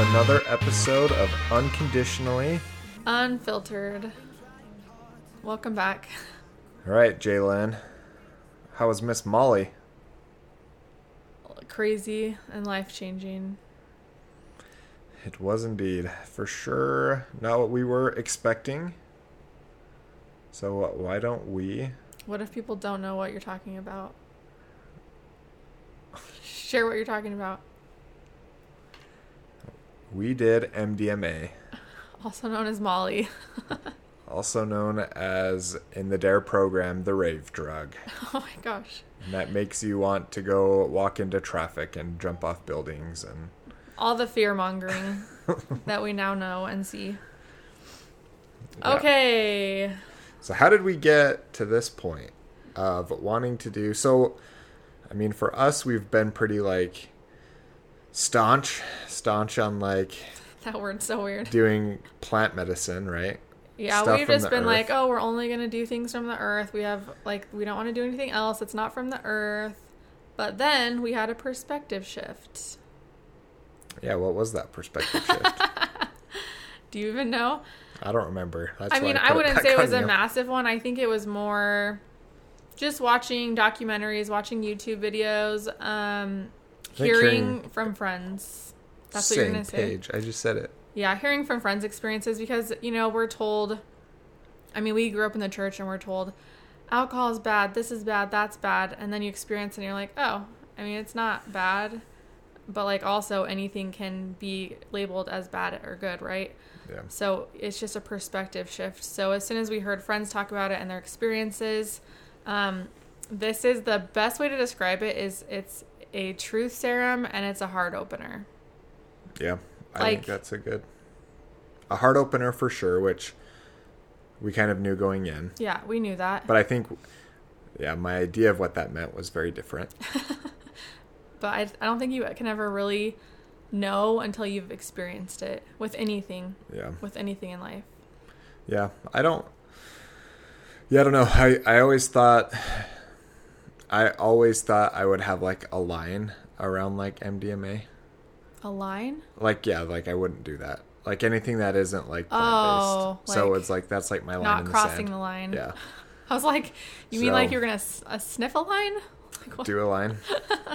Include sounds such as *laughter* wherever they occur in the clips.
to another episode of Unconditionally. Unfiltered. Welcome back. All right, Jalen. How was Miss Molly? Crazy and life changing. It was indeed, for sure, not what we were expecting. So uh, why don't we? What if people don't know what you're talking about? Share what you're talking about. We did MDMA, *laughs* Also known as Molly. *laughs* also known as in the DARE program the rave drug. *laughs* oh my gosh. And that makes you want to go walk into traffic and jump off buildings and All the fear mongering that we now know and see. Yeah. Okay. So how did we get to this point of wanting to do so I mean for us we've been pretty like staunch staunch on like *laughs* That word's so weird. doing plant medicine, right? Yeah, stuff we've just been earth. like, oh, we're only going to do things from the earth. We have, like, we don't want to do anything else. It's not from the earth. But then we had a perspective shift. Yeah, what was that perspective *laughs* shift? Do you even know? I don't remember. That's I mean, put I wouldn't say it was a massive one. I think it was more just watching documentaries, watching YouTube videos, um, hearing from friends. That's what you're going to say. page. I just said it. Yeah, hearing from friends' experiences because, you know, we're told, I mean, we grew up in the church and we're told alcohol is bad, this is bad, that's bad. And then you experience it and you're like, oh, I mean, it's not bad. But, like, also anything can be labeled as bad or good, right? Yeah. So it's just a perspective shift. So as soon as we heard friends talk about it and their experiences, um, this is the best way to describe it is it's a truth serum and it's a heart opener. Yeah. I Like- think that's a good a heart opener for sure, which we kind of knew going in. Yeah, we knew that. But I think yeah, my idea of what that meant was very different. *laughs* but I, I don't think you can ever really know until you've experienced it with anything Yeah. with anything in life Yeah, I don't. Yeah, I don't know. I I always thought. I always thought I would have like a line around like MDMA. a line Like yeah, like I wouldn't do that. Like anything that isn't like plant Oh, based. so like it's like that's like my line not in the crossing sand. the line Yeah, *laughs* i was like you mean like you're gonna s- a sniff a line like, do a line.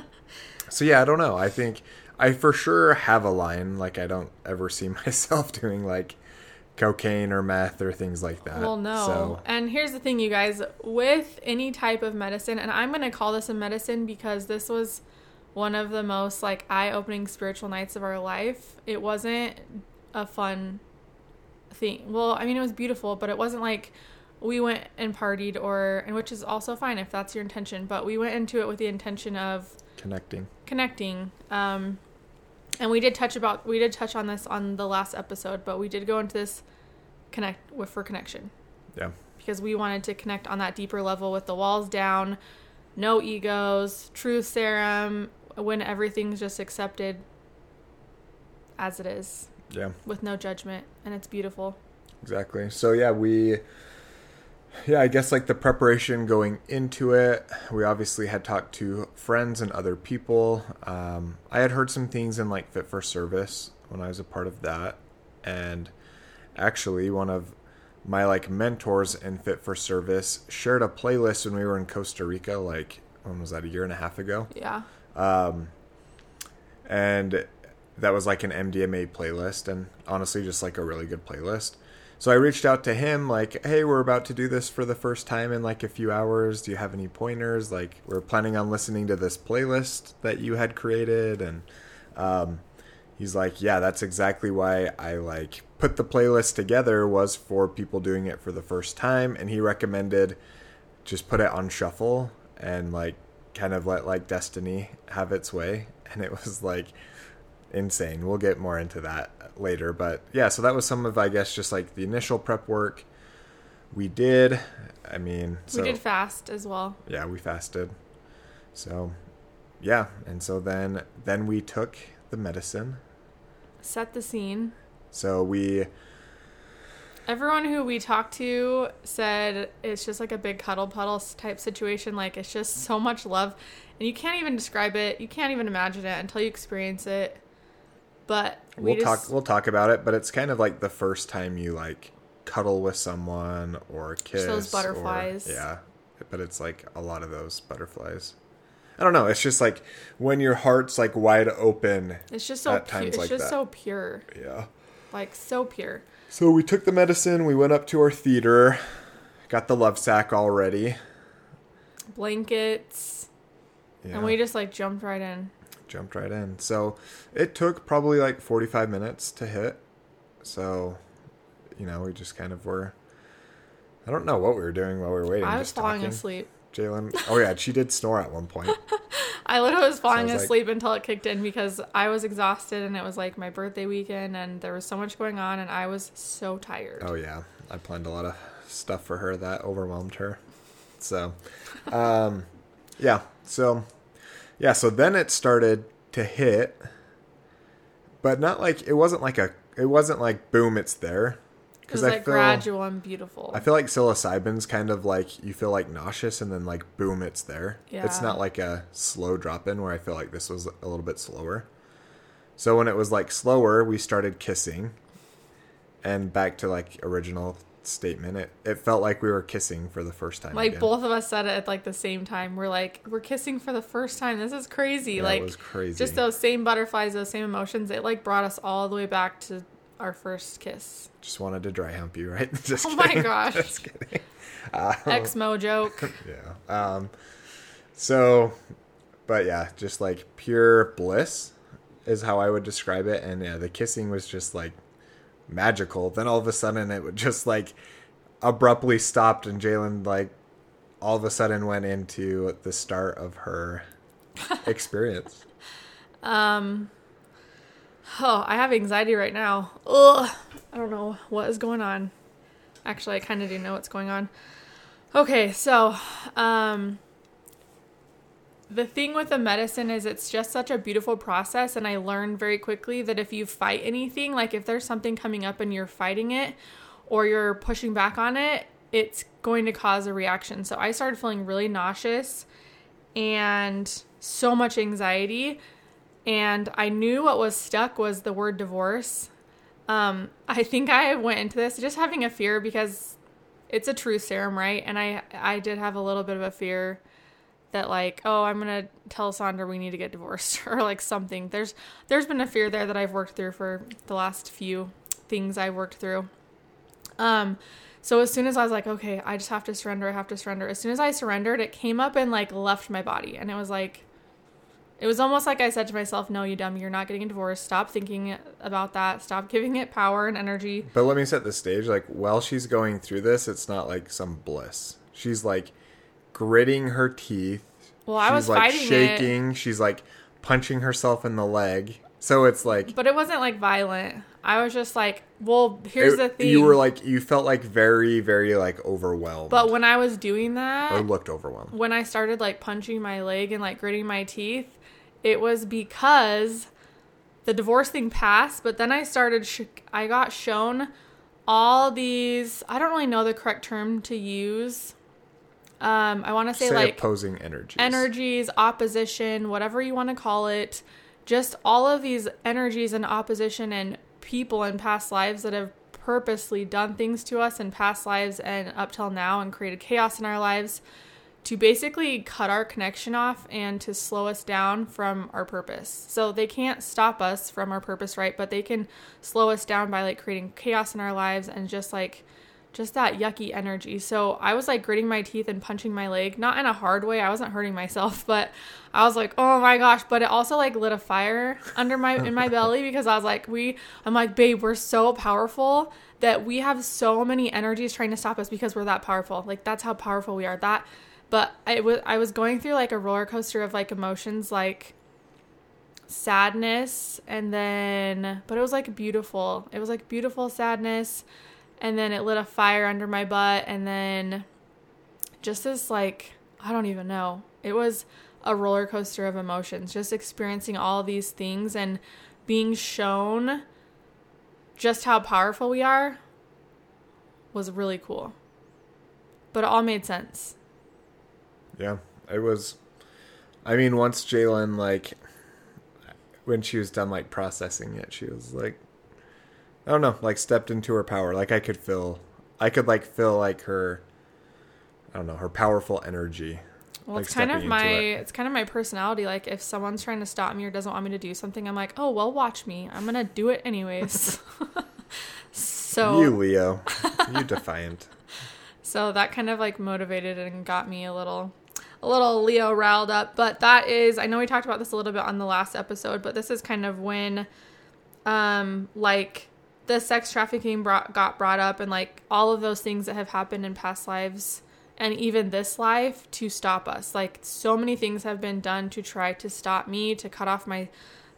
*laughs* so yeah, I don't know. I think I for sure have a line. Like I don't ever see *laughs* myself doing like cocaine or meth or things like that. well no So and here's the thing you guys with any type of medicine and i'm gonna call this a medicine because this was one of the most like eye-opening spiritual nights of our life it wasn't a fun thing well i mean it was beautiful but it wasn't like we went and partied or and which is also fine if that's your intention but we went into it with the intention of connecting. connecting um and we did touch about we did touch on this on the last episode but we did go into this connect with for connection Yeah. because we wanted to connect on that deeper level with the walls down no egos truth serum when everything's just accepted as it is Yeah. with no judgment and it's beautiful Exactly. So yeah, we yeah, I guess like the preparation going into it, we obviously had talked to friends and other people. Um, I had heard some things in like Fit for Service when I was a part of that, and actually one of my like mentors in Fit for Service shared a playlist when we were in Costa Rica. Like when was that? A year and a half ago. yeah Um, and that was like an MDMA playlist, and honestly, just like a really good playlist. So I reached out to him, like, hey, we're about to do this for the first time in like a few hours. Do you have any pointers? Like, we're planning on listening to this playlist that you had created. And um, he's like, yeah, that's exactly why I like put the playlist together was for people doing it for the first time. And he recommended just put it on shuffle and like kind of let like destiny have its way and it was like insane. We'll get more into that later but yeah so that was some of i guess just like the initial prep work. We did i mean so we did fast as well. Yeah we fasted. So yeah and so then then we took the medicine. Set the scene. So we Everyone who we talked to said it's just like a big cuddle puddle type situation. Like it's just so much love, and you can't even describe it. You can't even imagine it until you experience it. But we we'll just, talk we'll talk about it, but it's kind of like the first time you like cuddle with someone or kiss those or- butterflies. yeah. But it's like a lot of those butterflies. I don't know, it's just like when your heart's like wide open. it's just so times It's like just that. so pure, Yeah. like so pure. So we took the medicine, we went up to our theater, got the love sack all ready. Blankets, Yeah. and we just like jumped right in. Jumped right in. So it took probably like 45 minutes to hit. So, you know, we just kind of were. I don't know what we were doing while we were waiting. I was just falling talking. asleep. Jalen. Oh yeah, she did snore at one point. *laughs* I literally was falling Sounds like- asleep until it kicked in because I was exhausted and it was like my birthday weekend and there was so much going on and I was so tired. Oh yeah, I planned a lot of stuff for her that overwhelmed her. So, *laughs* um, yeah. So, yeah. So then it started to hit, but not like it wasn't like a. It wasn't like boom, it's there. it was I like feel gradual and beautiful. I feel like psilocybin's kind of like you feel like nauseous and then like boom, it's there. Yeah. It's not like a slow drop in where I feel like this was a little bit slower. So when it was like slower, we started kissing, and back to like original statement, it it felt like we were kissing for the first time. like again. both of us said it at like the same time. We're like, we're kissing for the first time. This is crazy. Yeah, like it was crazy. just those same butterflies, those same emotions. It like brought us all the way back to our first kiss. Just wanted to dry hump you, right? *laughs* Just Oh my kidding. *laughs* gosh. Just kidding. *laughs* Uh, Exmo joke. Yeah. Um, so, but yeah, just like pure bliss is how I would describe it. And yeah, the kissing was just like magical. Then all of a sudden it would just like abruptly stopped and Jalen like all of a sudden went into the start of her *laughs* experience. Um. Oh, I have anxiety right now. Ugh. I don't know what is going on. Actually, I kind of do know what's going on. Okay, so, um, the thing with the medicine is it's just such a beautiful process, and I learned very quickly that if you fight anything, like if there's something coming up and you're fighting it or you're pushing back on it, it's going to cause a reaction. So I started feeling really nauseous and so much anxiety and I knew what was stuck was the word divorce. Um, I think I went into this just having a fear because it's a truth serum, right? And I I did have a little bit of a fear that like, oh, I'm gonna tell Sandra we need to get divorced *laughs* or like something. There's there's been a fear there that I've worked through for the last few things i've worked through. Um, so as soon as I was like, okay, I just have to surrender, I have to surrender. As soon as I surrendered, it came up and like left my body, and it was like, it was almost like I said to myself, no, you dumb, you're not getting a divorce. Stop thinking about that. Stop *laughs* giving it power and energy. But let me set the stage. Like while she's going through this, it's not like some bliss. She's like gritting her teeth. Well, I she's was like fighting shaking. She's like punching herself in the leg. So it's like but it wasn't like violent. I was just like, well, here's it- the thing. You were like you felt like very very like overwhelmed. but when I was doing that, I looked overwhelmed. when I started like punching my leg and like gritting my teeth, it was because the divorce thing passed, but then I started, sh- I got shown all these, I don't really know the correct term to use. Um, I want to say, Say like opposing energies. energies, opposition, whatever you want to call it, just all of these energies and opposition and people in past lives that have purposely done things to us in past lives and up till now and created chaos in our lives to basically cut our connection off and to slow us down from our purpose. So they can't stop us from our purpose, right? But they can slow us down by like creating chaos in our lives and just like just that yucky energy. So I was like gritting my teeth and punching my leg, not in a hard way. I wasn't hurting myself, *laughs* but I was like, "Oh my gosh!" But it also like lit a fire under my in my belly *laughs* because I was like, "We," I'm like, "Babe, we're so powerful that we have so many energies trying to stop us because we're that powerful. Like that's how powerful we are." That, but I was I was going through like a roller coaster of like emotions, like sadness and then but it was like beautiful it was like beautiful sadness and then it lit a fire under my butt and then just this like i don't even know it was a roller coaster of emotions just experiencing all these things and being shown just how powerful we are was really cool but it all made sense Yeah, it was. I mean, once Jalen like, when she was done like processing it, she was like, I don't know, like stepped into her power. Like I could feel, I could like feel like her, I don't know, her powerful energy. Well, like it's kind of my it. it's kind of my personality. Like if someone's trying to stop me or doesn't want me to do something, I'm like, oh well, watch me. I'm gonna do it anyways. *laughs* *laughs* so You Leo, you defiant. *laughs* so that kind of like motivated and got me a little a little Leo riled up. But that is I know we talked about this a little bit on the last episode, but this is kind of when um like the sex trafficking brought, got brought up and like all of those things that have happened in past lives and even this life to stop us. Like so many things have been done to try to stop me, to cut off my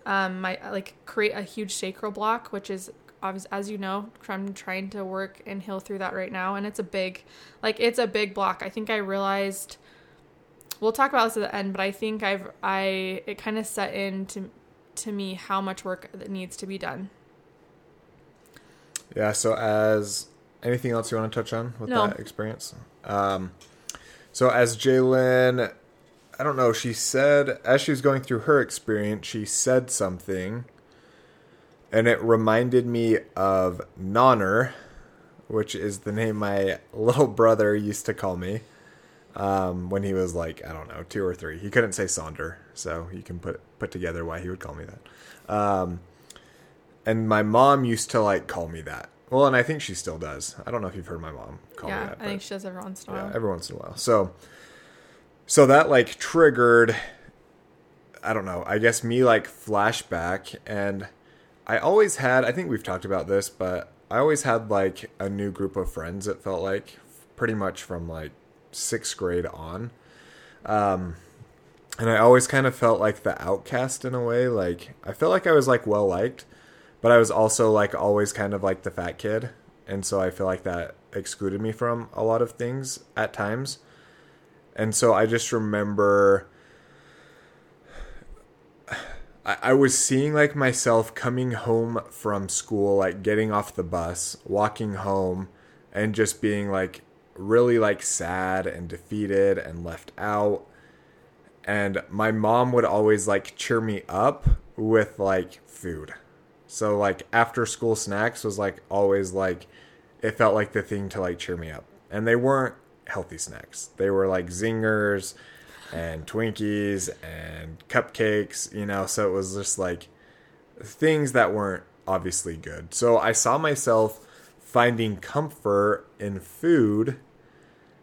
um my like create a huge sacral block, which is obvious as you know, I'm trying to work and heal through that right now and it's a big like it's a big block. I think I realized we'll talk about this at the end, but I think I've I it kind of set into to me how much work that needs to be done. Yeah. So, as anything else you want to touch on with No. that experience? Um, so as Jalen, I don't know. She said as she was going through her experience, she said something, and it reminded me of Nonner, which is the name my little brother used to call me. Um, when he was like, I don't know, two or three. He couldn't say Sonder, so you can put put together why he would call me that. Um, and my mom used to like call me that. Well, and I think she still does. I don't know if you've heard my mom call yeah, me that. Yeah, I think she does every once in a yeah, while. every once in a while. So, so that like triggered. I don't know. I guess me like flashback, and I always had. I think we've talked about this, but I always had like a new group of friends. It felt like pretty much from like sixth grade on. Um, and I always kind of felt like the outcast in a way. Like I felt like I was like well liked, but I was also like always kind of like the fat kid, and so I feel like that excluded me from a lot of things at times. And so I just remember I, I was seeing like myself coming home from school, like getting off the bus, walking home, and just being like really like sad and defeated and left out. And my mom would always like cheer me up with like food. So like after school snacks was like always like it felt like the thing to like cheer me up. And they weren't healthy snacks. They were like zingers and Twinkies and cupcakes, you know, so it was just like things that weren't obviously good. So I saw myself finding comfort in food,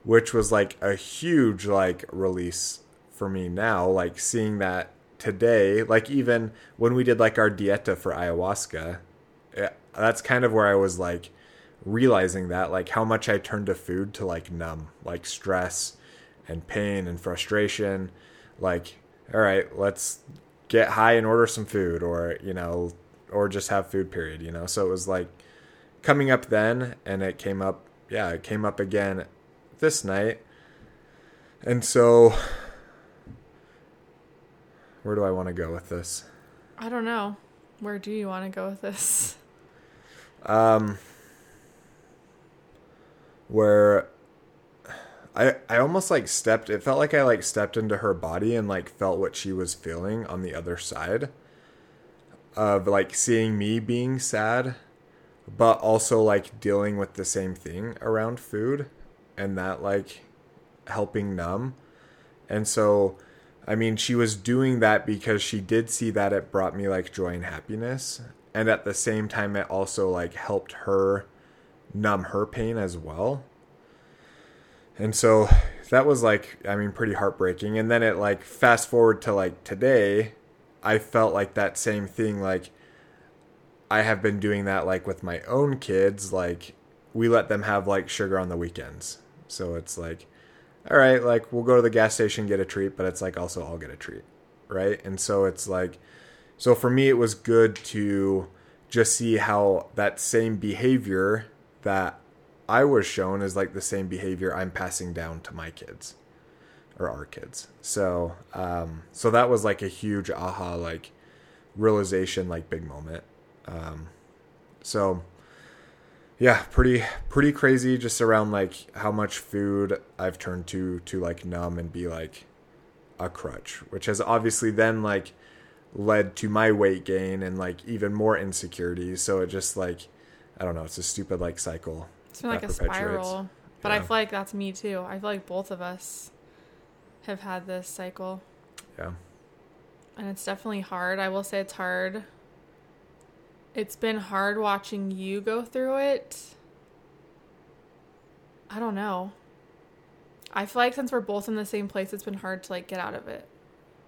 which was like a huge like release for me now, like seeing that today, like even when we did like our dieta for ayahuasca, eh, that's kind of where I was like realizing that like how much I turned to food to like numb like stress and pain and frustration. Like all right let's get high and order some food or you know or just have food period you know? So it was like coming up then and it came up yeah it came up again this night. And so where do I want to go with this I don't know. Where do you want to go with this? um where I I almost like stepped it felt like I like stepped into her body and like felt what she was feeling on the other side of like seeing me being sad but also like dealing with the same thing around food and that like helping numb and so I mean she was doing that because she did see that it brought me like joy and happiness and at the same time it also like helped her numb her pain as well. And so that was like i mean pretty heartbreaking. And then it like fast forward to like today i felt like that same thing like i have been doing that like with my own kids like we let them have like sugar on the weekends. So it's like all right like we'll go to the gas station get a treat but it's like also i'll get a treat right and so it's like so for me it was good to just see how that same behavior that I was shown is like the same behavior I'm passing down to my kids or our kids. So, um, so that was like a huge aha, like realization, like big moment. Um, so yeah, pretty, pretty crazy just around like how much food I've turned to, to like numb and be like a crutch, which has obviously then like led to my weight gain and like even more insecurities. So it just like I don't know, it's a stupid like cycle. It's been like a spiral. But I feel like that's me too. I feel like both of us have had this cycle. Yeah. And it's definitely hard. I will say it's hard. It's been hard watching you go through it. I don't know. I feel like since we're both in the same place, it's been hard to like get out of it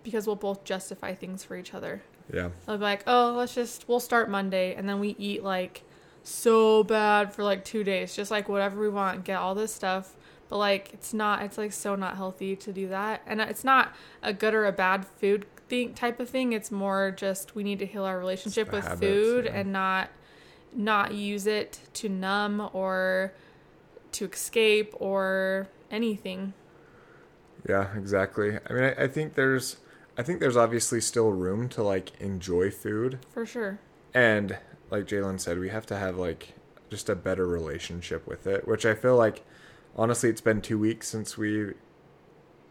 because we'll both justify things for each other. Yeah. I'll be like, oh, let's just, we'll start Monday. And then we eat like so bad for like two days, just like whatever we want, get all this stuff. But like, it's not, it's like so not healthy to do that. And it's not a good or a bad food thing type of thing. It's more just we need to heal our relationship with habits, food yeah. and not, not use it to numb or to escape or anything. Yeah, exactly. I mean, I, I think there's, I think there's obviously still room to like enjoy food, For sure. and like Jalen said, we have to have like just a better relationship with it. Which I feel like, honestly, it's been two weeks since we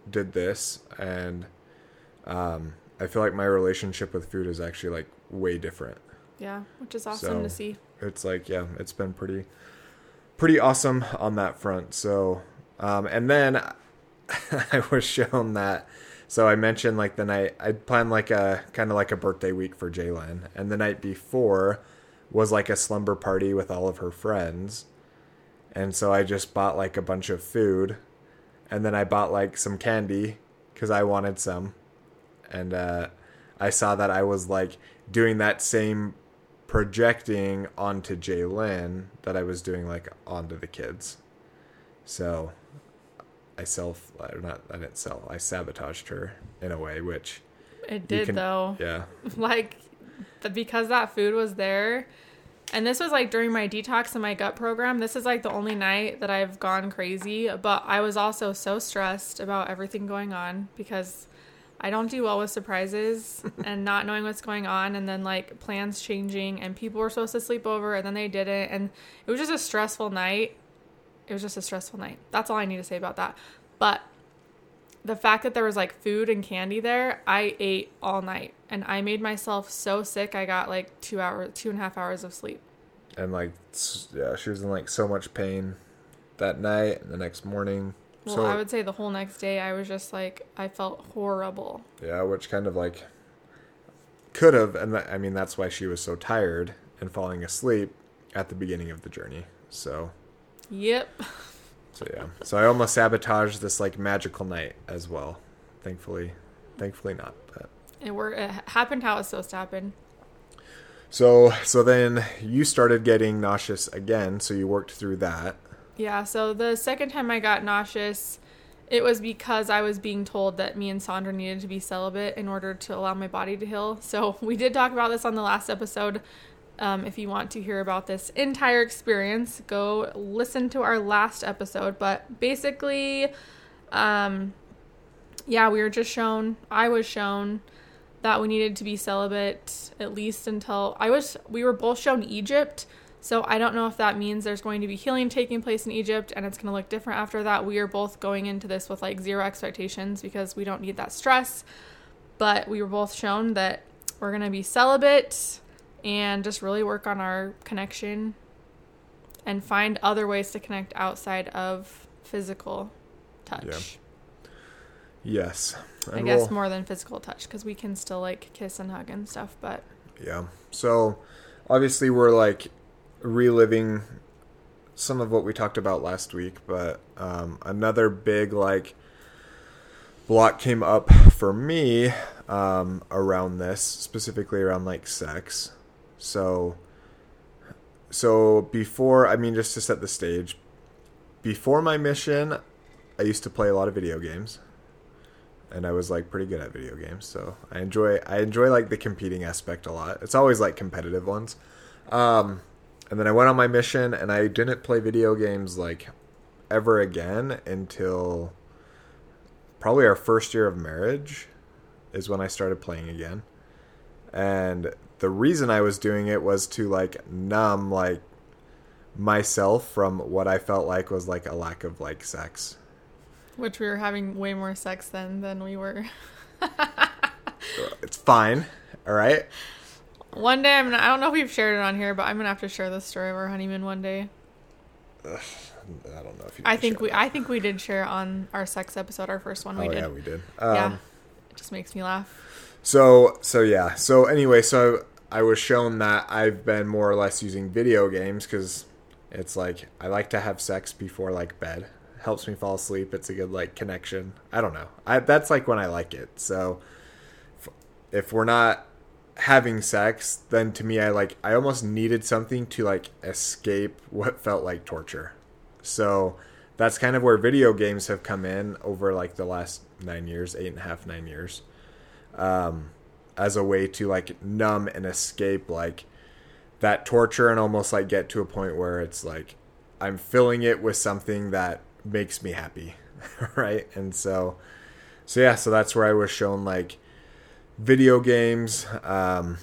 did this, and um, I feel like my relationship with food is actually like way different. Yeah. Which is awesome to see. it's like yeah it's been pretty pretty awesome on that front so um and then *laughs* i was shown that so i mentioned like the night i planned like a kind of like a birthday week for jalen and the night before was like a slumber party with all of her friends and so i just bought like a bunch of food and then i bought like some candy because i wanted some and uh i saw that i was like doing that same projecting onto Jalen that I was doing like onto the kids. So I self or not I didn't sell. I sabotaged her in a way which It did can- though. yeah. *laughs* like the, because that food was there and this was like during my detox and my gut program this is like the only night that i've gone crazy but i was also so stressed about everything going on because i don't do well with surprises *laughs* and not knowing what's going on and then like plans changing and people were supposed to sleep over and then they didn't and it was just a stressful night it was just a stressful night that's all i need to say about that but the fact that there was like food and candy there, I ate all night and I made myself so sick. I got like two hours, two and a half hours of sleep. And like yeah, she was in like so much pain that night and the next morning. Well, so I would say the whole next day I was just like, I felt horrible. yeah, which kind of like could have and I mean that's why she was so tired and falling asleep at the beginning of the journey. So Yep. So yeah. So I almost sabotaged this like magical night as well. Thankfully, thankfully not. But It worked. It happened how it's supposed to happen. so so then you started getting nauseous again. So you worked through that. Yeah. So the second time I got nauseous, it was because I was being told that me and Sandra needed to be celibate in order to allow my body to heal. So *laughs* we did talk about this on the last episode. Um, if you want to hear about this entire experience, go listen to our last episode. But basically, um, yeah, we were just shown, I was shown that we needed to be celibate at least until I was, we were both shown Egypt. So I don't know if that means there's going to be healing taking place in Egypt and it's going to look different after that. We are both going into this with like zero expectations because we don't need that stress. But we were both shown that we're going to be celibate and just really work on our connection and find other ways to connect outside of physical touch. Yes. I guess we'll- more than physical touch because we can still like kiss and hug and stuff, but Yeah. So obviously we're like reliving some of what we talked about last week, but um, another big like block came up for me um, around this, specifically around like sex. So so before I mean just to set the stage, before my mission, I used to play a lot of video games and I was like pretty good at video games. So I enjoy I enjoy like the competing aspect a lot. It's always like competitive ones. Um, and then I went on my mission and I didn't play video games like ever again until probably our first year of marriage is when I started playing again. And the reason I was doing it was to like numb like myself from what I felt like was like a lack of like sex. which we were having way more sex then than we were. *laughs* it's fine. All right. One day, I'm. I don't know if we've shared it on here, but I'm gonna have to share the story of our honeymoon one day. Ugh, *sighs* I don't know if you. I think we. that. I think we did share on our sex episode, our first one we oh did. yeah, we did. Um, yeah, it just makes me laugh. So so yeah. So anyway, so I was shown that I've been more or less using video games because it's like I like to have sex before like bed. Helps me fall asleep. It's a good like connection. I don't know. I that's like when I like it. So if, if we're not having sex, then to me I like I almost needed something to like escape what felt like torture. So that's kind of where video games have come in over like the last nine years, eight and a half, nine years um, as a way to like numb and escape like that torture and almost like get to a point where it's like I'm filling it with something that makes me happy, *laughs* right? And so, so yeah, so that's where I was shown like video games, um,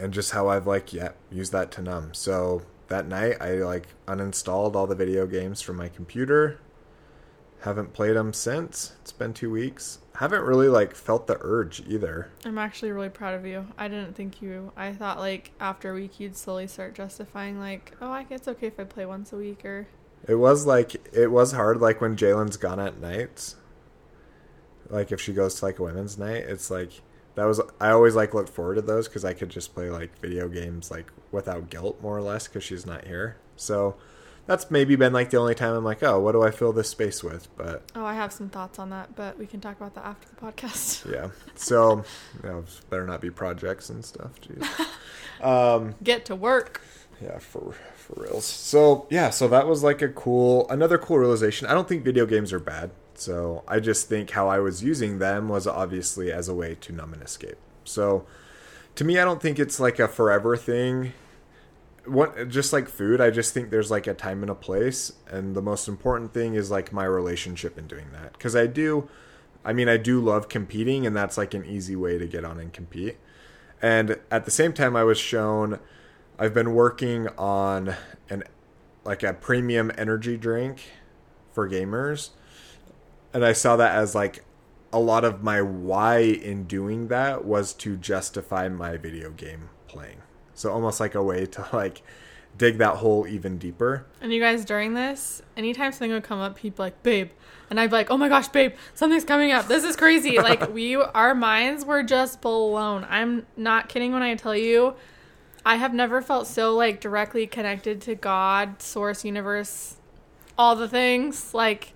and just how I've like yeah used that to numb. So that night I like uninstalled all the video games from my computer. Haven't played them since. It's been two weeks. Haven't really like felt the urge either. I'm actually really proud of you. I didn't think you. I thought like after a week you'd slowly start justifying like, oh, I it's okay if I play once a week or. It was like it was hard. Like when Jalen's gone at nights. Like if she goes to like a women's night, it's like that was. I always like looked forward to those because I could just play like video games like without guilt more or less because she's not here. So that's maybe been like the only time I'm like, oh, what do I fill this space with? But Oh, I have some thoughts on that, but we can talk about that after the podcast. *laughs* yeah, so you know, better not be projects and stuff. Jeez. *laughs* Um, Get to work. Yeah, for for reals. So yeah, so that was like a cool, another cool realization. I don't think video games are bad. So I just think how I was using them was obviously as a way to numb and escape. So to me, I don't think it's like a forever thing. What just like food, I just think there's like a time and a place, and the most important thing is like my relationship in doing that. Because I do, I mean, I do love competing, and that's like an easy way to get on and compete. And at the same time, I was shown I've been working on an like a premium energy drink for gamers. And I saw that as like a lot of my why in doing that was to justify my video game playing. So almost like a way to like dig that hole even deeper. And you guys, during this, anytime something would come up, he'd be like, "Babe," and I'd be like, "Oh my gosh, babe, something's coming up. This is crazy." *laughs* like we, our minds were just blown. I'm not kidding when I tell you, I have never felt so like directly connected to God, Source, Universe, all the things. Like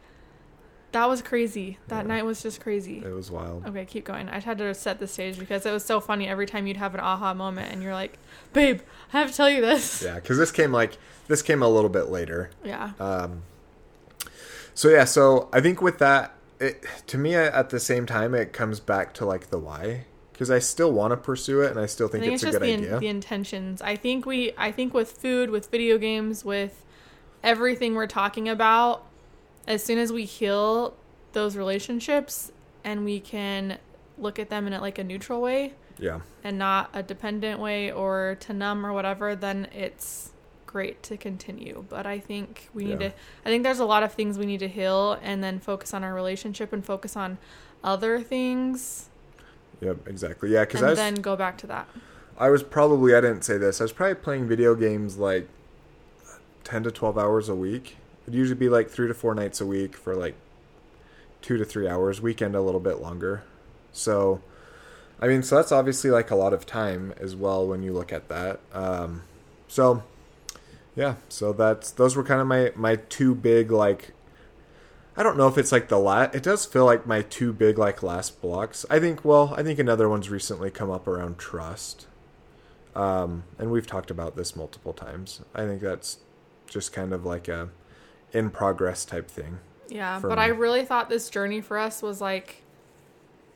that was crazy. That Yeah. night was just crazy. It was wild. Okay, keep going. I had to set the stage because it was so funny every time you'd have an aha moment and you're like, "Babe, I have to tell you this." Yeah, because this came like this came a little bit later. Yeah. Um, so yeah, so I think with that, it, to me at the same time, it comes back to like the why, because I still want to pursue it, and I still I think, think it's, it's, a good the, idea. in, the intentions. I think we, I think with food, with video games, with everything we're talking about, as soon as we heal those relationships and we can look at them in a, like a neutral way yeah, and not a dependent way or to numb or whatever, then it's great to continue. But I think we need Yeah. to, I think there's a lot of things we need to heal and then focus on our relationship and focus on other things yep, exactly. Yeah, because I was, then go back to that. I was probably I didn't say this. I was probably playing video games like ten to twelve hours a week. It'd usually be like three to four nights a week for like two to three hours. Weekend a little bit longer. So, I mean, so that's obviously like a lot of time as well when you look at that. Um, so, yeah, so that's those were kind of my my two big like. I don't know if it's like the last. It does feel like my two big like last blocks. I think. Well, I think another one's recently come up around trust. Um, and we've talked about this multiple times. I think that's just kind of like a in progress type thing. Yeah, but I really thought this journey for us was like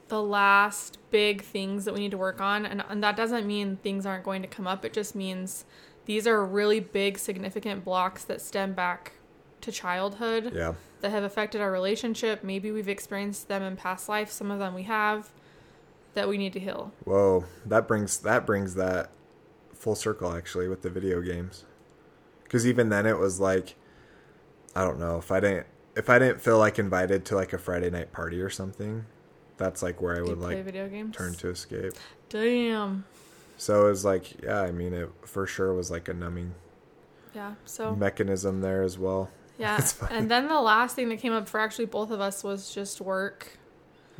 the last big things that we need to work on. And, and that doesn't mean things aren't going to come up. It just means these are really big, significant blocks that stem back to childhood Yeah. that have affected our relationship. Maybe we've experienced them in past life, some of them we have that we need to heal. Whoa, that brings that brings that full circle actually with the video games. Cuz even then it was like I don't know, if I didn't if I didn't feel like invited to like a Friday night party or something, that's like where I would like video games? turn to escape. Damn. So it was like, yeah, I mean, it for sure was like a numbing Yeah. So mechanism there as well. *laughs* yeah. And then the last thing that came up for actually both of us was just work.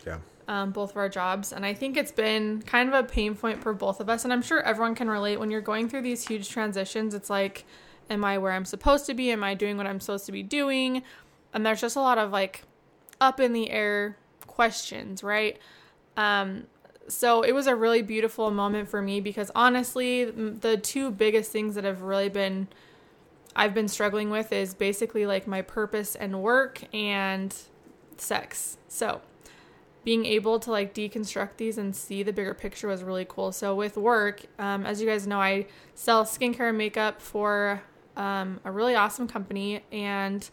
Yeah. um, both of our jobs. And I think it's been kind of a pain point for both of us. And I'm sure everyone can relate when you're going through these huge transitions. It's like, am I where I'm supposed to be? Am I doing what I'm supposed to be doing? And there's just a lot of like up in the air questions, right? Um, so it was a really beautiful moment for me because honestly, the two biggest things that have really been I've been struggling with is basically like my purpose and work and sex. So, being able to like deconstruct these and see the bigger picture was really cool. So with work, um, as you guys know, I sell skincare and makeup for um, a really awesome company, and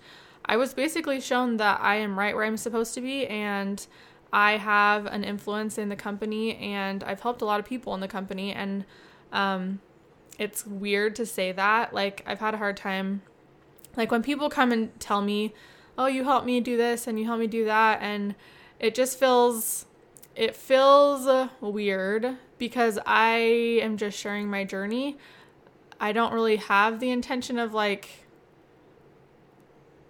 I was basically shown that I am right where I'm supposed to be, and I have an influence in the company, and I've helped a lot of people in the company, and um, it's weird to say that. Like I've had a hard time, like when people come and tell me, "Oh, you helped me do this and you helped me do that," and it just feels it feels weird because I am just sharing my journey. I don't really have the intention of like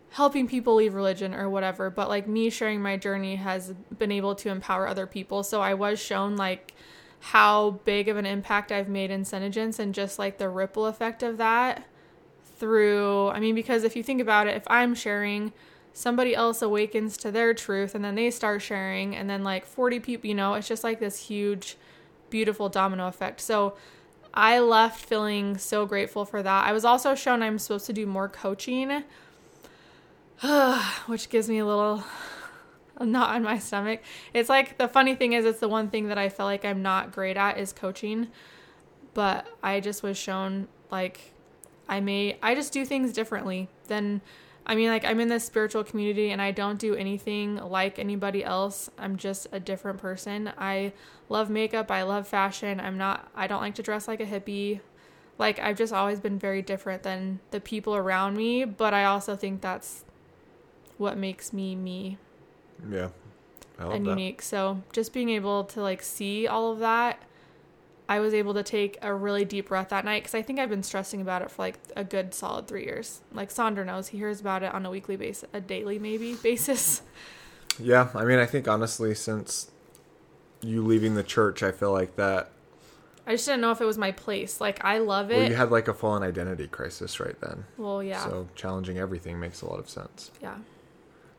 helping people leave religion or whatever, but like me sharing my journey has been able to empower other people. So I was shown like how big of an impact I've made in Senegence and just like the ripple effect of that through I mean because if you think about it, if I'm sharing somebody else awakens to their truth and then they start sharing and then like 40 people you know it's just like this huge beautiful domino effect so i left feeling so grateful for that. I was also shown i'm supposed to do more coaching *sighs* which gives me a little *sighs* knot in my stomach. It's like the funny thing is it's the one thing that i feel like i'm not great at is coaching but i just was shown like i may i just do things differently than I mean, like, I'm in this spiritual community and I don't do anything like anybody else. I'm just a different person. I love makeup. I love fashion. I'm not, I don't like to dress like a hippie. Like, I've just always been very different than the people around me. But I also think that's what makes me me Yeah. I love and that. unique. So just being able to, like, see all of that. I was able to take a really deep breath that night because I think I've been stressing about it for like a good solid three years. Like Sandra knows, he hears about it on a weekly basis, a daily maybe *laughs* basis. Yeah, I mean, I think honestly, since you leaving the church, I feel like that. I just didn't know if it was my place. Like I love it. Well, you had like a full-on identity crisis right then. well, yeah, So challenging everything makes a lot of sense. yeah.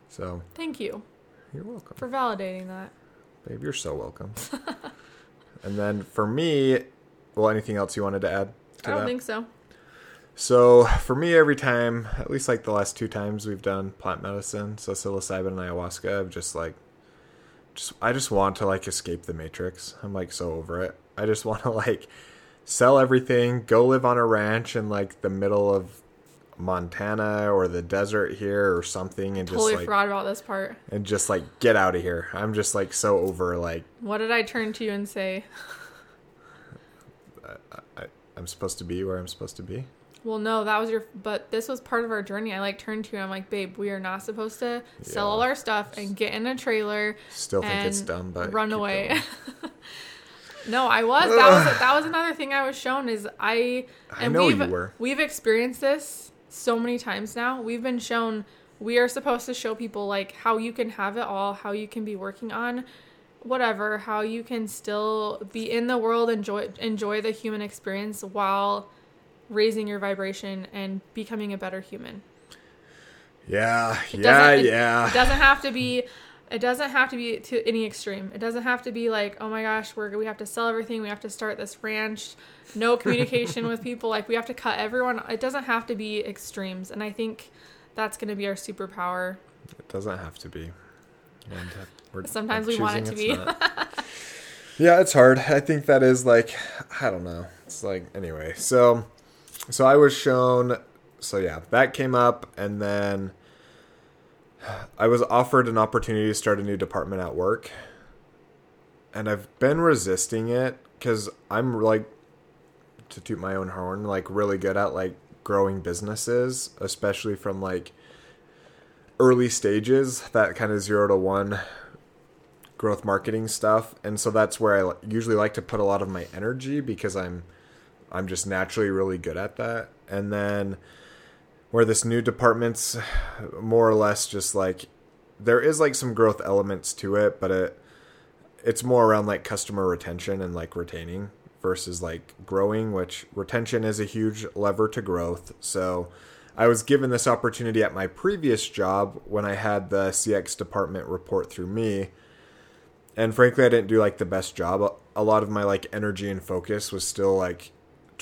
So Thank you you're welcome, for validating that. babe. You're so welcome. *laughs* and then for me, well, anything else you wanted to add to I don't that? think so. So for me, every time, at least like the last two times we've done plant medicine, so psilocybin and ayahuasca, I've just like, just I just want to like escape the matrix. I'm like so over it. I just *laughs* want to like sell everything, go live on a ranch in like the middle of Montana or the desert here or something, and Totally just like forgot about this part. and just like get out of here. I'm just like so over like What did I turn to you and say? I, I, I'm supposed to be where I'm supposed to be. Well, no, that was your. But this was part of our journey. I like turned to you. and I'm like, babe, we are not supposed to sell all our stuff and get in a trailer Still think it's dumb, but run away. *laughs* no, I was. That was *sighs* that was another thing I was shown is I. I know we've, you were. We've experienced this so many times now. We've been shown we are supposed to show people like how you can have it all, how you can be working on whatever, how you can still be in the world, enjoy enjoy the human experience while raising your vibration and becoming a better human. Yeah, It yeah, it- yeah. It doesn't have to be. It doesn't have to be to any extreme. It doesn't have to be like, oh my gosh, we're we have to sell everything. We have to start this ranch. No *laughs* communication with people. Like we have to cut everyone. It doesn't have to be extremes. And I think that's going to be our superpower. It doesn't have to be. And uh, Sometimes we want it to be. *laughs* yeah, it's hard. I think that is like I don't know. It's like anyway. So so I was shown so yeah, that came up and then I was offered an opportunity to start a new department at work. And I've been resisting it cuz I'm like to toot my own horn, like really good at like growing businesses, especially from like early stages, that kind of zero to one growth marketing stuff, and so that's where I usually like to put a lot of my energy because I'm I'm just naturally really good at that. And then where this new department's more or less just like there is like some growth elements to it, but it it's more around like customer retention and like retaining versus like growing, which retention is a huge lever to growth. So I was given this opportunity at my previous job when I had the CX department report through me. And frankly, I didn't do like the best job. A lot of my like energy and focus was still like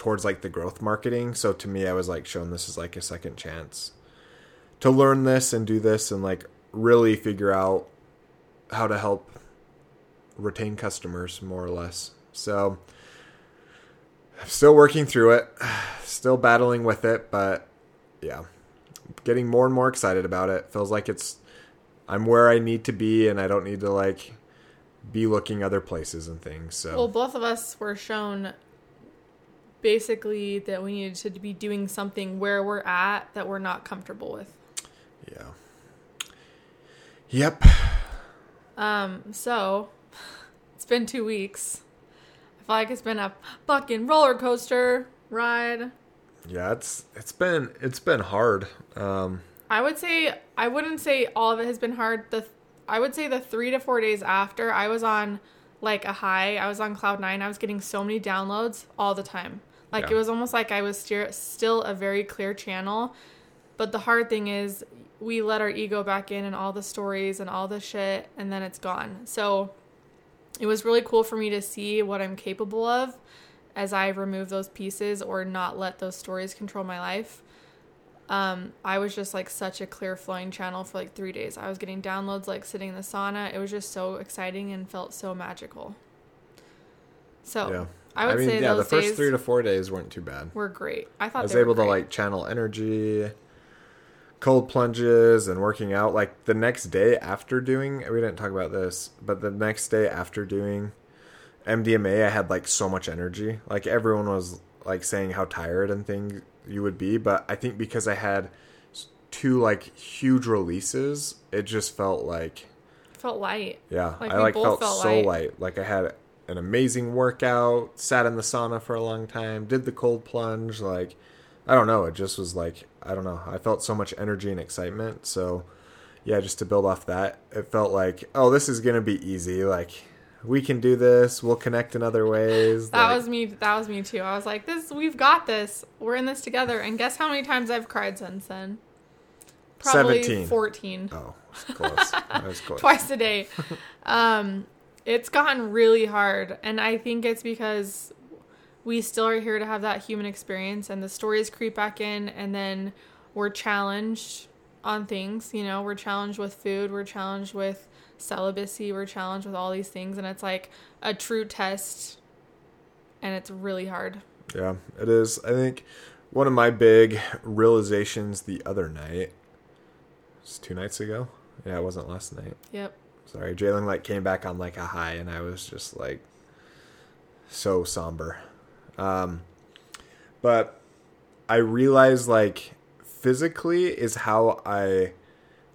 towards like the growth marketing. So to me, I was like shown this as like a second chance to learn this and do this and like really figure out how to help retain customers more or less. So I'm still working through it, still battling with it, but yeah, getting more and more excited about it. Feels like it's I'm where I need to be and I don't need to like be looking other places and things. So Well, both of us were shown basically that we needed to be doing something where we're at that we're not comfortable with. yeah. Yep. Um, so it's been two weeks. I feel like it's been a fucking roller coaster ride. Yeah, it's it's been it's been hard. Um I would say I wouldn't say all of it has been hard. The I would say the three to four days after I was on like a high. I was on cloud nine. I was getting so many downloads all the time. Like Yeah. it was almost like I was steer- still a very clear channel. But the hard thing is we let our ego back in and all the stories and all the shit, and then it's gone. So it was really cool for me to see what I'm capable of as I remove those pieces or not let those stories control my life. Um, I was just like such a clear flowing channel for like three days. I was getting downloads like sitting in the sauna. It was just so exciting and felt so magical. So yeah. I would mean, say yeah, those the first 3 to 4 days weren't too bad. were great. I thought I was they were able to like channel energy, cold plunges, and working out. Like the next day after doing, we didn't talk about this, but the next day after doing MDMA, I had like so much energy. Like everyone was like saying how tired and things you would be, but I think because I had two like huge releases, it just felt like felt light. yeah, Like, I like felt, felt so light. light. Like I had an amazing workout, sat in the sauna for a long time, did the cold plunge. Like I don't know, it just was like I don't know. I felt so much energy and excitement. So yeah, just to build off that, it felt like oh, this is gonna be easy. Like we can do this. We'll connect in other ways. That Like, was me. That was me too. I was like, "This, we've got this. We're in this together." And guess how many times I've cried since then? Probably 17. fourteen. oh, it's close. that was *laughs* close. twice a day. Um, it's gotten really hard, and I think it's because we still are here to have that human experience, and the stories creep back in, and then we're challenged on things. You know, we're challenged with food, we're challenged with celibacy, we're challenged with all these things, and it's like a true test, and it's really hard. Yeah, it is. I think one of my big realizations the other night, it's two nights ago. Yeah, it wasn't last night. Yep. Sorry, Jalen like came back on like a high, and I was just like so somber. Um, but I realized like physically is how I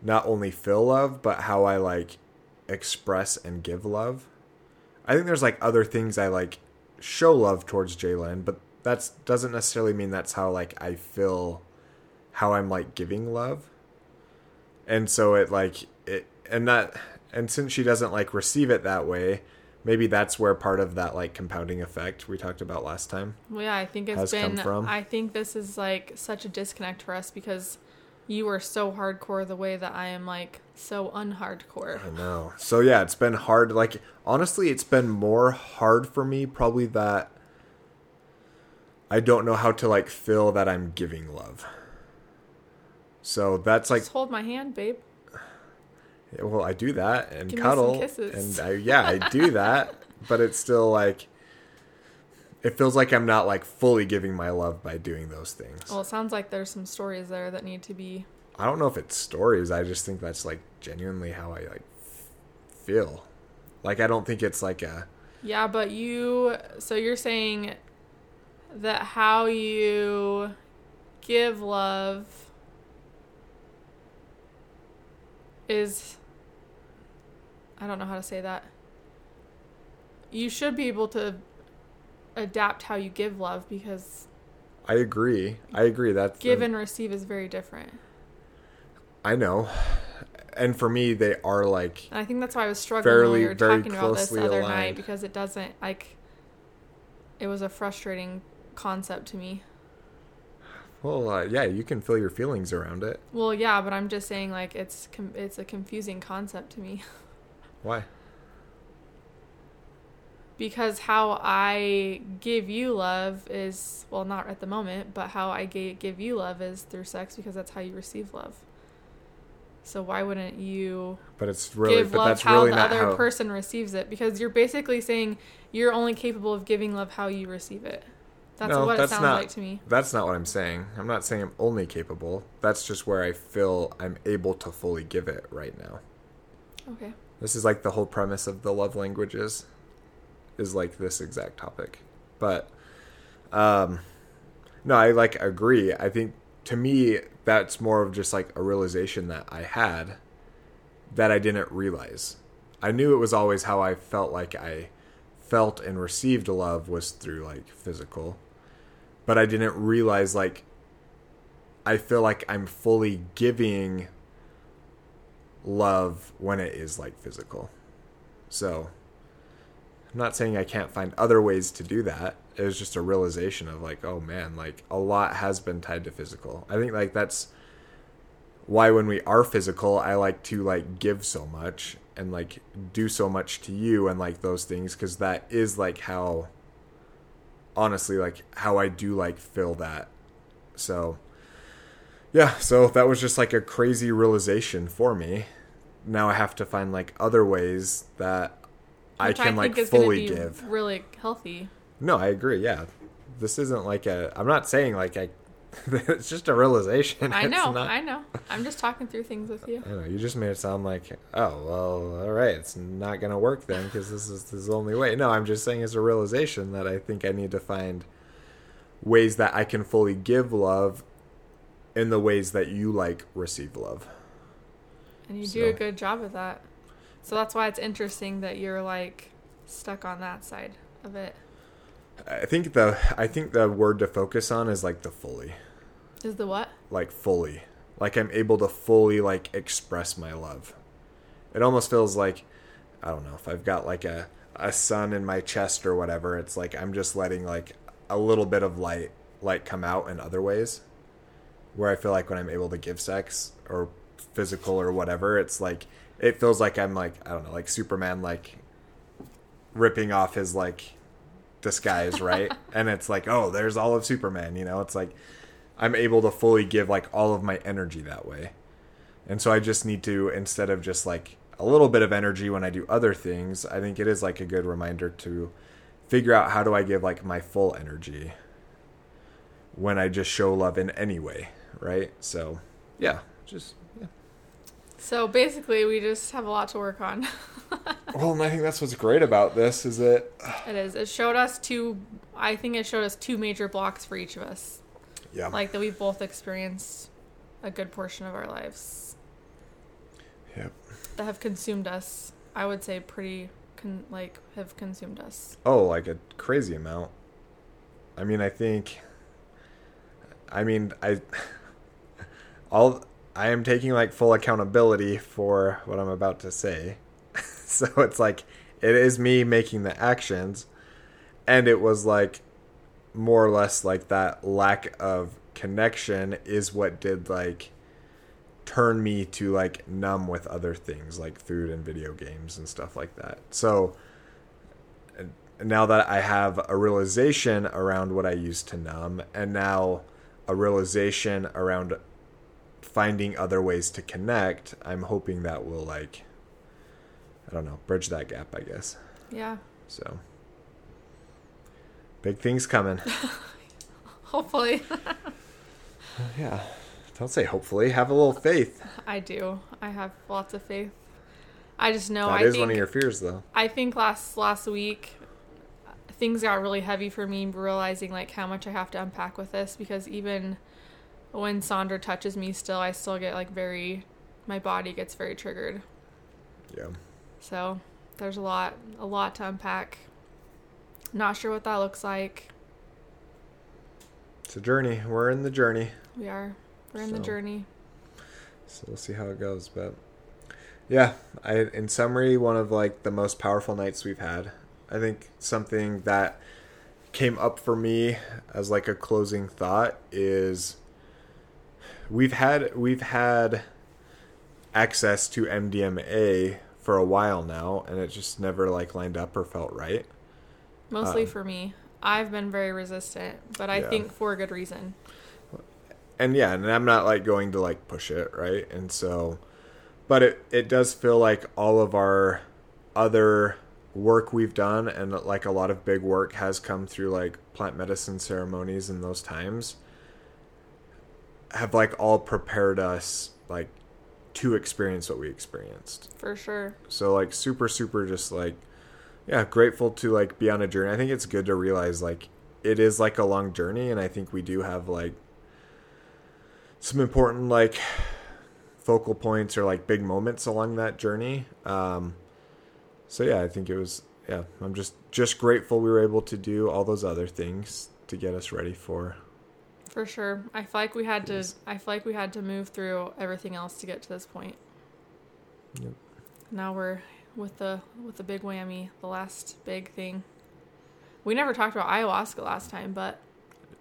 not only feel love, but how I like express and give love. I think there's like other things I like show love towards Jalen, but that's doesn't necessarily mean that's how like I feel how I'm like giving love. And so it like it and that and since she doesn't like receive it that way, maybe that's where part of that like compounding effect we talked about last time. Well, yeah, I think it's been. from. I think this is like such a disconnect for us because you are so hardcore the way that I am like so unhardcore. I know. So yeah, it's been hard. Like honestly, it's been more hard for me probably that I don't know how to like feel that I'm giving love. So that's like Just hold my hand, babe. Well, I do that and Give cuddle kisses. and I, yeah, I do that, *laughs* but it's still like it feels like I'm not like fully giving my love by doing those things. Well, it sounds like there's some stories there that need to be. I don't know if it's stories. I just think that's like genuinely how I like feel. Like I don't think it's like a Yeah, but you. So you're saying that how you give love is. I don't know how to say that. you should be able to adapt how you give love because I agree. I agree. That's give and receive is very different. I know. And for me, they are like And I think that's why I was struggling Fairly- when we were talking about this the other aligned. night because it doesn't like it was a frustrating concept to me. Well, uh, yeah, you can feel your feelings around it. Well, yeah, but I'm just saying like it's com- it's a confusing concept to me Why? because how I give you love is well not at the moment, but how I give you love is through sex because that's how you receive love. So why wouldn't you But it's really, give but love how really the other how. person receives it? Because you're basically saying you're only capable of giving love how you receive it. That's No, what that's it sounds not- like to me. That's not what I'm saying. I'm not saying I'm only capable. That's just where I feel I'm able to fully give it right now. Okay. This is like the whole premise of the love languages is like this exact topic. But um no, I like agree. I think to me that's more of just like a realization that I had that I didn't realize. I knew it was always how I felt like I felt and received love was through like physical. But I didn't realize like I feel like I'm fully giving love when it is like physical. So I'm not saying I can't find other ways to do that. It was just a realization of like, oh man, like a lot has been tied to physical. I think like that's why when we are physical, I like to like give so much and like do so much to you and like those things cuz that is like how honestly like how I do like feel that. So yeah, so that was just like a crazy realization for me. Now I have to find like other ways that I Which can like think is fully be give. Really healthy. No, I agree. Yeah, this isn't like a. I'm not saying like I. *laughs* it's just a realization. I *laughs* know. not- I know. I'm just talking through things with you. I know. You just made it sound like, oh well, all right, it's not gonna work then because this is this is the only way. No, I'm just saying it's a realization that I think I need to find ways that I can fully give love in the ways that you like receive love. And you do a good job of that. So that's why it's interesting that you're like stuck on that side of it. I think the I think the word to focus on is like the fully. Is the what? like fully like i'm able to fully like express my love it almost feels like i don't know if i've got like a a sun in my chest or whatever it's like i'm just letting like a little bit of light light come out in other ways where i feel like when i'm able to give sex or physical or whatever it's like it feels like i'm like i don't know like superman like ripping off his like disguise right *laughs* and it's like oh there's all of superman you know it's like I'm able to fully give like all of my energy that way. And so I just need to instead of just like a little bit of energy when I do other things, I think it is like a good reminder to figure out how do I give like my full energy when I just show love in any way, right? So, yeah, just yeah. So basically, we just have a lot to work on. *laughs* Well, and I think that's what's great about this is that it is. It showed us two. I think it showed us two major blocks for each of us. yeah. Like that, we've both experienced a good portion of our lives Yep. that have consumed us. I would say pretty, con- like, have consumed us. Oh, like a crazy amount. I mean, I think. I mean, I. *laughs* All I am taking like full accountability for what I'm about to say, *laughs* so it's like it is me making the actions, and it was like more or less like that lack of connection is what did like turn me to like numb with other things like food and video games and stuff like that. So now that I have a realization around what I used to numb, and now a realization around finding other ways to connect, I'm hoping that will like I don't know, bridge that gap, I guess. Yeah. So big things coming. *laughs* Hopefully, *laughs* yeah. Don't say hopefully. Have a little faith. I do. I have lots of faith. I just know. That I is think, one of your fears, though. I think last last week things got really heavy for me realizing like how much I have to unpack with this because even when Sandra touches me still I still get like very my body gets very triggered. Yeah. So there's a lot a lot to unpack Not sure what that looks like. It's a journey. We're in the journey. We are. We're in the journey. So we'll see how it goes. But yeah, I in summary, one of like the most powerful nights we've had. I think something that came up for me as like a closing thought is we've had we've had access to MDMA for a while now and it just never like lined up or felt right. Mostly Um, for me. I've been very resistant, but I Yeah. think for a good reason. and yeah, and I'm not like going to like push it, right? And so, but it it does feel like all of our other work we've done and like a lot of big work has come through like plant medicine ceremonies in those times have like all prepared us like to experience what we experienced. For sure. So like super super just like yeah, grateful to like be on a journey. I think it's good to realize like it is like a long journey and I think we do have like some important like focal points or like big moments along that journey. Um so yeah, I think it was yeah, I'm just just grateful we were able to do all those other things to get us ready for For sure. I feel like we had to I feel like we had to move through everything else to get to this point. Yep. Now we're with the with the big whammy, the last big thing. We never talked about ayahuasca last time, but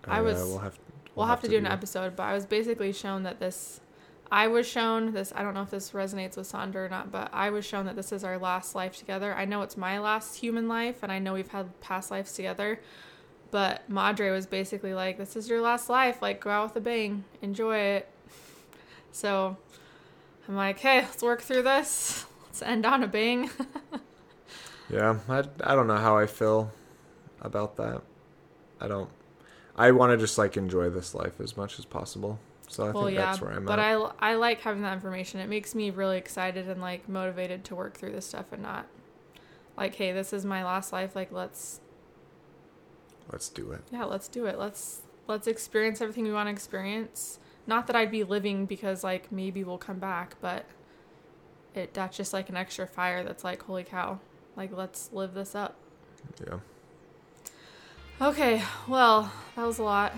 I Uh, was- we'll have we'll, have, to, do an episode, but I was basically shown that this I was shown this I don't know if this resonates with Sandra or not, but I was shown that this is our last life together. I know it's my last human life and I know we've had past lives together. But Madre was basically like, This is your last life, like go out with a bang. Enjoy it. *laughs* So I'm like, hey, let's work through this. *laughs* Let's end on a bang. *laughs* Yeah, I, I don't know how I feel about that. I don't. I want to just like enjoy this life as much as possible. So I well, think yeah, that's where I'm but at. I I like having that information. It makes me really excited and like motivated to work through this stuff and not like, hey, this is my last life. Like, let's Let's do it. yeah, let's do it. Let's let's experience everything we want to experience. Not that I'd be living because like maybe we'll come back, but it that's just like an extra fire that's like, holy cow, like let's live this up. Yeah. Okay, well, that was a lot.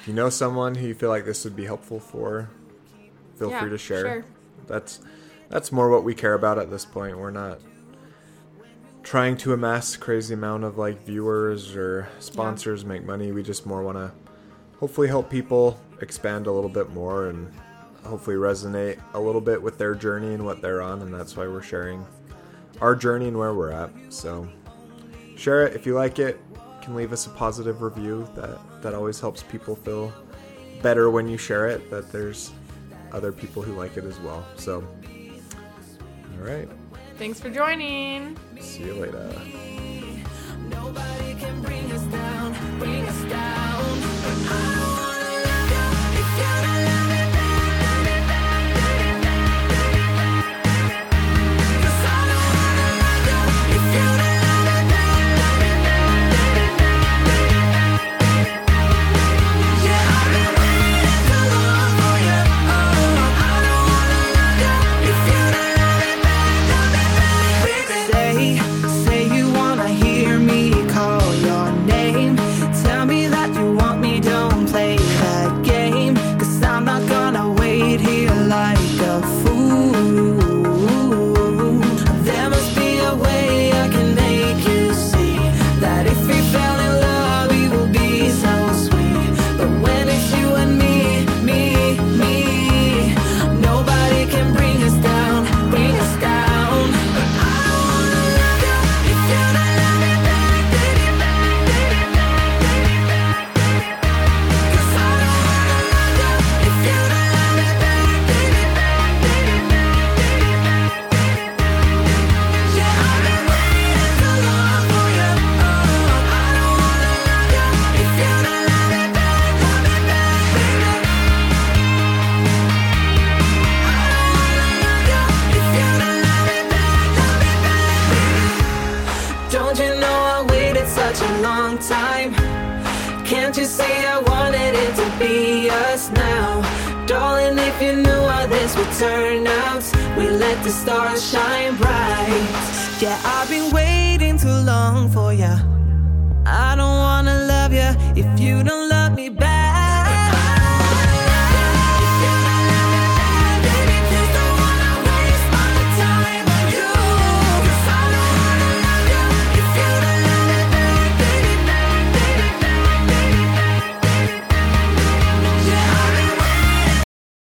If you know someone who you feel like this would be helpful for, feel Yeah, free to share. sure. That's that's more what we care about at this point. We're not trying to amass crazy amount of like viewers or sponsors, make money. We just more want to hopefully help people expand a little bit more and hopefully resonate a little bit with their journey and what they're on and that's why we're sharing our journey and where we're at. So share it if you like it. You can leave us a positive review. That that always helps people feel better when you share it that there's other people who like it as well. So all right. Thanks for joining. See you later.